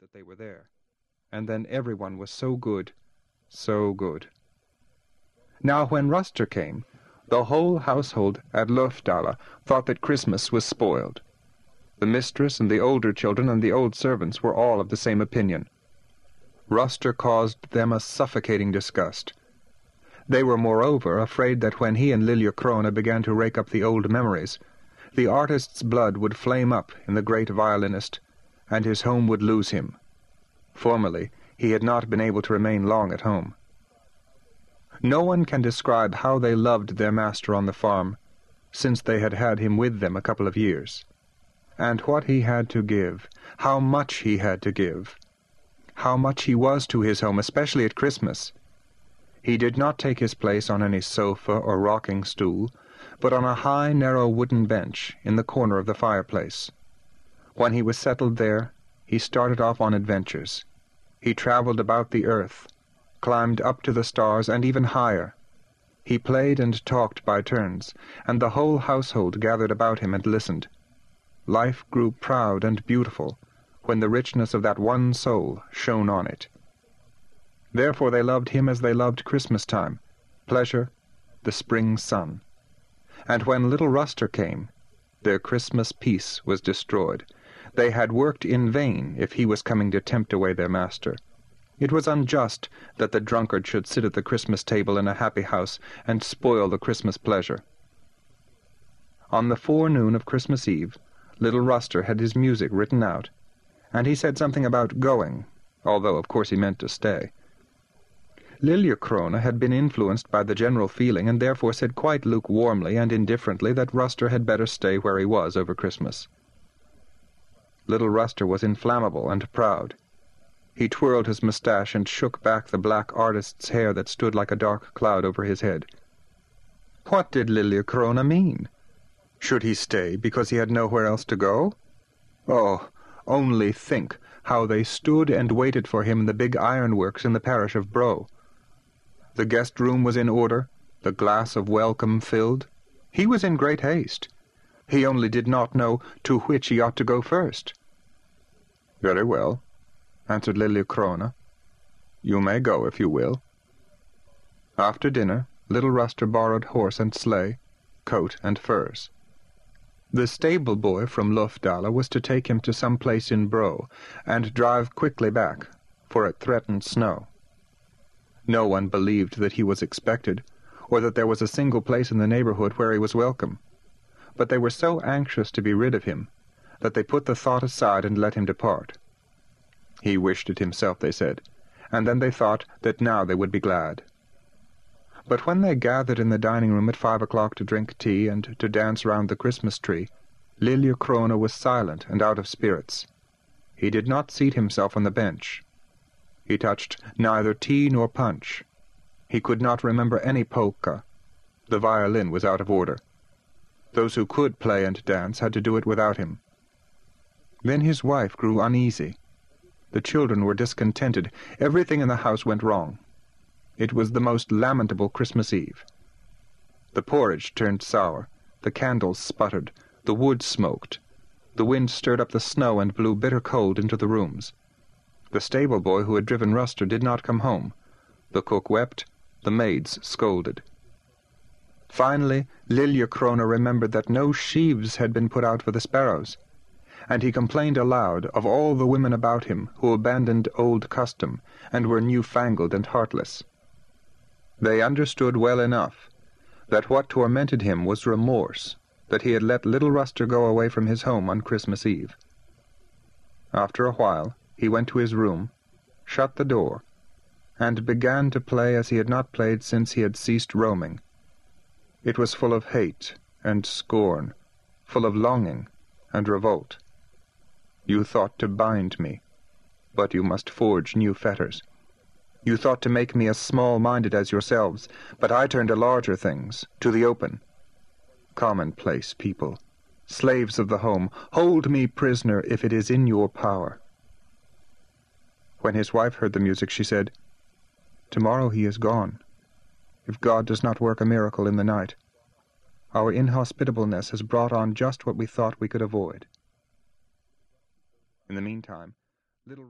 that they were there. And then everyone was so good, so good. Now when Ruster came, the whole household at Lofdala thought that Christmas was spoiled. The mistress and the older children and the old servants were all of the same opinion. Ruster caused them a suffocating disgust. They were moreover afraid that when he and Liljecrona began to rake up the old memories, the artist's blood would flame up in the great violinist, and his home would lose him. Formerly, he had not been able to remain long at home. No one can describe how they loved their master on the farm, since they had had him with them a couple of years. And what he had to give, how much he had to give, how much he was to his home, especially at Christmas. He did not take his place on any sofa or rocking stool, but on a high, narrow wooden bench in the corner of the fireplace. When he was settled there, he started off on adventures. He traveled about the earth, climbed up to the stars and even higher. He played and talked by turns, and the whole household gathered about him and listened. Life grew proud and beautiful when the richness of that one soul shone on it. Therefore they loved him as they loved Christmas time, pleasure, the spring sun. And when little Ruster came, their Christmas peace was destroyed. They had worked in vain if he was coming to tempt away their master. It was unjust that the drunkard should sit at the Christmas table in a happy house and spoil the Christmas pleasure. On the forenoon of Christmas Eve, little Ruster had his music written out, and he said something about going, although of course he meant to stay. Liljecrona had been influenced by the general feeling and therefore said quite lukewarmly and indifferently that Ruster had better stay where he was over Christmas. Little Ruster was inflammable and proud. He twirled his moustache and shook back the black artist's hair that stood like a dark cloud over his head. What did Liljecrona mean? Should he stay because he had nowhere else to go? Oh, only think how they stood and waited for him in the big ironworks in the parish of Bro. The guest room was in order, the glass of welcome filled. He was in great haste. He only did not know to which he ought to go first. Very well, answered Liljecrona. You may go if you will. After dinner, little Ruster borrowed horse and sleigh, coat and furs. The stable boy from Lofdala was to take him to some place in Bro, and drive quickly back, for it threatened snow. No one believed that he was expected, or that there was a single place in the neighborhood where he was welcome. But they were so anxious to be rid of him that they put the thought aside and let him depart. He wished it himself, they said, and then they thought that now they would be glad. But when they gathered in the dining room at five o'clock to drink tea and to dance round the Christmas tree, Liljecrona was silent and out of spirits. He did not seat himself on the bench. He touched neither tea nor punch. He could not remember any polka. The violin was out of order. Those who could play and dance had to do it without him. Then his wife grew uneasy. The children were discontented. Everything in the house went wrong. It was the most lamentable Christmas Eve. The porridge turned sour. The candles sputtered. The wood smoked. The wind stirred up the snow and blew bitter cold into the rooms. The stable boy who had driven Ruster did not come home. The cook wept. The maids scolded. Finally, Liljecrona remembered that no sheaves had been put out for the sparrows and he complained aloud of all the women about him who abandoned old custom and were new-fangled and heartless. They understood well enough that what tormented him was remorse that he had let little Ruster go away from his home on Christmas Eve. After a while, he went to his room, shut the door, and began to play as he had not played since he had ceased roaming. It was full of hate and scorn, full of longing and revolt. You thought to bind me, but you must forge new fetters. You thought to make me as small-minded as yourselves, but I turn to larger things, to the open. Commonplace people, slaves of the home, hold me prisoner if it is in your power. When his wife heard the music, she said, Tomorrow he is gone, if God does not work a miracle in the night. Our inhospitableness has brought on just what we thought we could avoid. In the meantime,